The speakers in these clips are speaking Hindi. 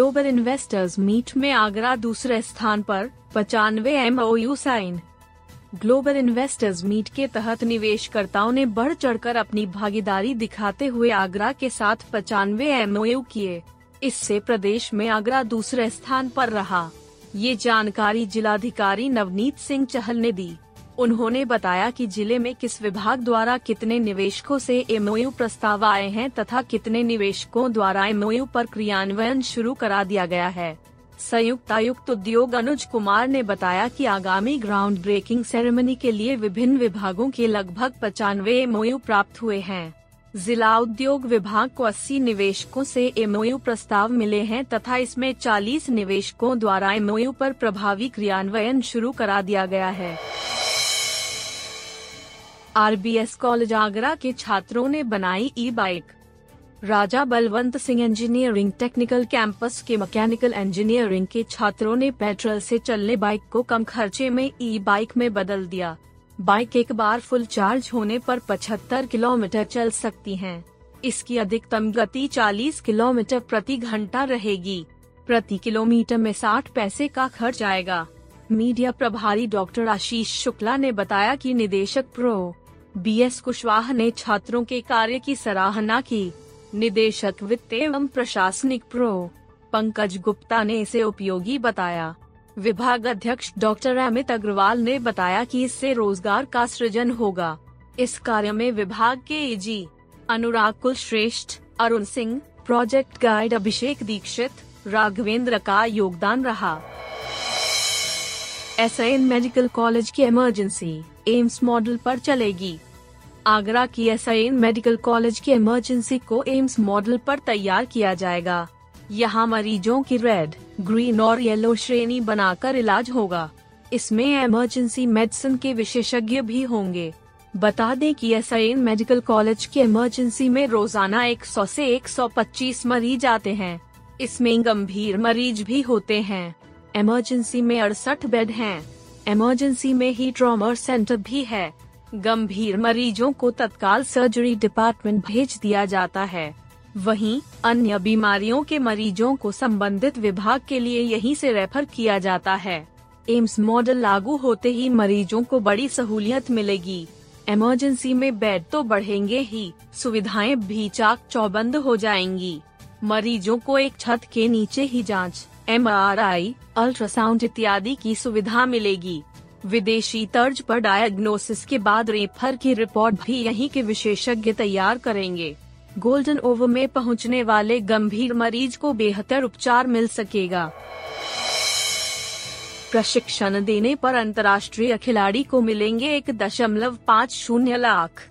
ग्लोबल इन्वेस्टर्स मीट में आगरा दूसरे स्थान पर, पचानवे MOU sign. Global investors meet के तहत निवेशकर्ताओं ने बढ़ चढ़कर अपनी भागीदारी दिखाते हुए आगरा के साथ पचानवे एमओयू किए। इससे प्रदेश में आगरा दूसरे स्थान पर रहा। ये जानकारी जिलाधिकारी नवनीत सिंह चहल ने दी। उन्होंने बताया कि ज़िले में किस विभाग द्वारा कितने निवेशकों से एमओयू प्रस्ताव आए हैं तथा कितने निवेशकों द्वारा एमओयू पर क्रियान्वयन शुरू करा दिया गया है। संयुक्त आयुक्त उद्योग अनुज कुमार ने बताया कि आगामी ग्राउंड ब्रेकिंग सेरेमनी के लिए विभिन्न विभागों के लगभग पचानवे एमओयू प्राप्त हुए हैं। जिला उद्योग विभाग को 80 निवेशकों से एमओयू प्रस्ताव मिले हैं तथा इसमें 40 निवेशकों द्वारा एमओयू पर प्रभावी क्रियान्वयन शुरू करा दिया गया है। आरबीएस कॉलेज आगरा के छात्रों ने बनाई e bike Raja Balwant Singh engineering technical campus के मैकेनिकल इंजीनियरिंग के छात्रों ने पेट्रोल से चलने बाइक को कम खर्चे में ई बाइक में बदल दिया। बाइक एक बार फुल चार्ज होने पर 75 किलोमीटर चल सकती हैं। इसकी अधिकतम गति 40 किलोमीटर प्रति घंटा रहेगी। प्रति किलोमीटर में 60 पैसे का खर्च आएगा। मीडिया प्रभारी डॉक्टर आशीष शुक्ला ने बताया कि निदेशक प्रो बी एस कुशवाहा ने छात्रों के कार्य की सराहना की। निदेशक वित्त एवं प्रशासनिक प्रो. पंकज गुप्ता ने इसे उपयोगी बताया। विभाग अध्यक्ष डॉक्टर अमित अग्रवाल ने बताया कि इससे रोज़गार का सृजन होगा। इस कार्य में विभाग के एजी Anurag Kulshreshtha Arun Singh, project guide Abhishek Dixit, Raghavendra का योगदान रहा। एसएन मेडिकल कॉलेज की इमरजेंसी एम्स मॉडल पर चलेगी। आगरा की एस मेडिकल कॉलेज की इमरजेंसी को एम्स मॉडल पर तैयार किया जाएगा। यहाँ मरीजों की रेड, ग्रीन और येलो श्रेणी बनाकर इलाज होगा। इसमें इमरजेंसी मेडिसिन के विशेषज्ञ भी होंगे। बता दें कि एस मेडिकल कॉलेज की इमरजेंसी में रोज़ाना 100 से 125 मरीज़ आते हैं। इसमें गंभीर मरीज़ भी होते हैं। इमरजेंसी में अड़सठ बेड हैं। इमरजेंसी में ही ट्रॉमा सेंटर भी है। गंभीर मरीजों को तत्काल सर्जरी डिपार्टमेंट भेज दिया जाता है। वहीं अन्य बीमारियों के मरीजों को संबंधित विभाग के लिए यहीं से रेफर किया जाता है। एम्स मॉडल लागू होते ही मरीजों को बड़ी सहूलियत मिलेगी। इमरजेंसी में बेड तो बढ़ेंगे ही सुविधाएँ भी चाक चौबंद हो जाएँगी। मरीजों को एक छत के नीचे ही जाँच, एमआरआई, अल्ट्रासाउंड इत्यादि की सुविधा मिलेगी। विदेशी तर्ज पर डायग्नोसिस के बाद रेफर की रिपोर्ट भी यहीं के विशेषज्ञ तैयार करेंगे। गोल्डन ओवर में पहुँचने वाले गंभीर मरीज़ को बेहतर उपचार मिल सकेगा। प्रशिक्षण देने पर अंतर्राष्ट्रीय खिलाड़ी को मिलेंगे एक दशमलव पाँच शून्य लाख।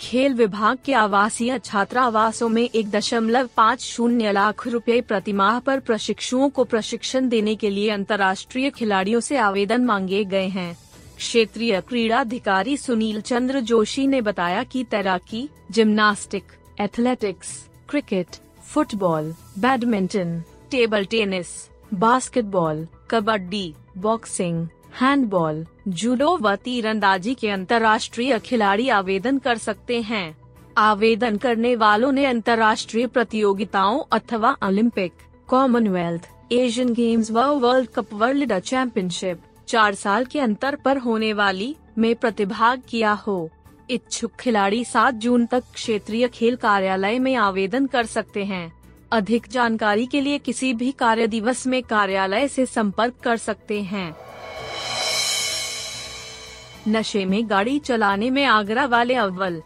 खेल विभाग के आवासीय छात्रावासों में एक दशमलव पाँच शून्य लाख रुपए प्रतिमाह पर प्रशिक्षुओं को प्रशिक्षण देने के लिए अंतर्राष्ट्रीय खिलाड़ियों से आवेदन मांगे गए हैं। क्षेत्रीय क्रीड़ा अधिकारी सुनील चंद्र जोशी ने बताया कि तैराकी, gymnastics, athletics, cricket, football, badminton, table tennis, basketball, kabaddi, boxing handball, judo व तीरंदाजी के अंतर्राष्ट्रीय खिलाड़ी आवेदन कर सकते हैं। आवेदन करने वालों ने अंतर्राष्ट्रीय प्रतियोगिताओं अथवा ओलंपिक, कॉमनवेल्थ, एशियन गेम्स व वर्ल्ड कप, वर्ल्ड चैंपियनशिप, चार साल के अंतर पर होने वाली में प्रतिभाग किया हो। इच्छुक खिलाड़ी सात जून तक क्षेत्रीय खेल कार्यालय में आवेदन कर सकते हैं। अधिक जानकारी के लिए किसी भी कार्य दिवस में कार्यालय से संपर्क कर सकते हैं। नशे में गाड़ी चलाने में आगरा वाले अव्वल।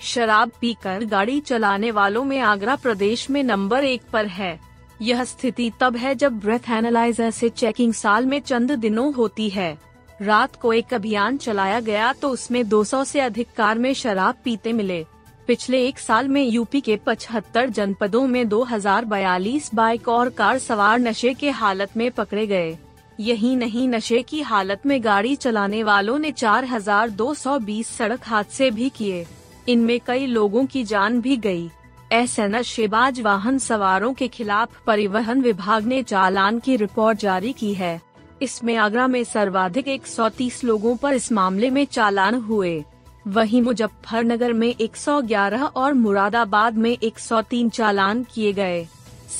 शराब पीकर गाड़ी चलाने वालों में आगरा प्रदेश में नंबर एक पर है। यह स्थिति तब है जब ब्रेथ एनालाइजर से चेकिंग साल में चंद दिनों होती है। रात को एक अभियान चलाया गया तो उसमें 200 से अधिक कार में शराब पीते मिले। पिछले एक साल में यूपी के 75 जनपदों में 2042 बाइक और कार सवार नशे के हालत में पकड़े गए। यही नहीं नशे की हालत में गाड़ी चलाने वालों ने 4,220 सड़क हादसे भी किए। इनमें कई लोगों की जान भी गई। ऐसे नशेबाज वाहन सवारों के खिलाफ परिवहन विभाग ने चालान की रिपोर्ट जारी की है। इसमें आगरा में सर्वाधिक 130 लोगों पर इस मामले में चालान हुए। वहीं मुजफ्फरनगर में 111 और मुरादाबाद में 103 चालान किए गए।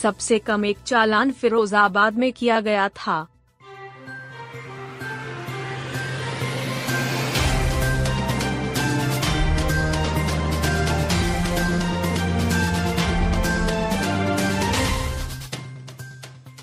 सबसे कम एक चालान फिरोजाबाद में किया गया था।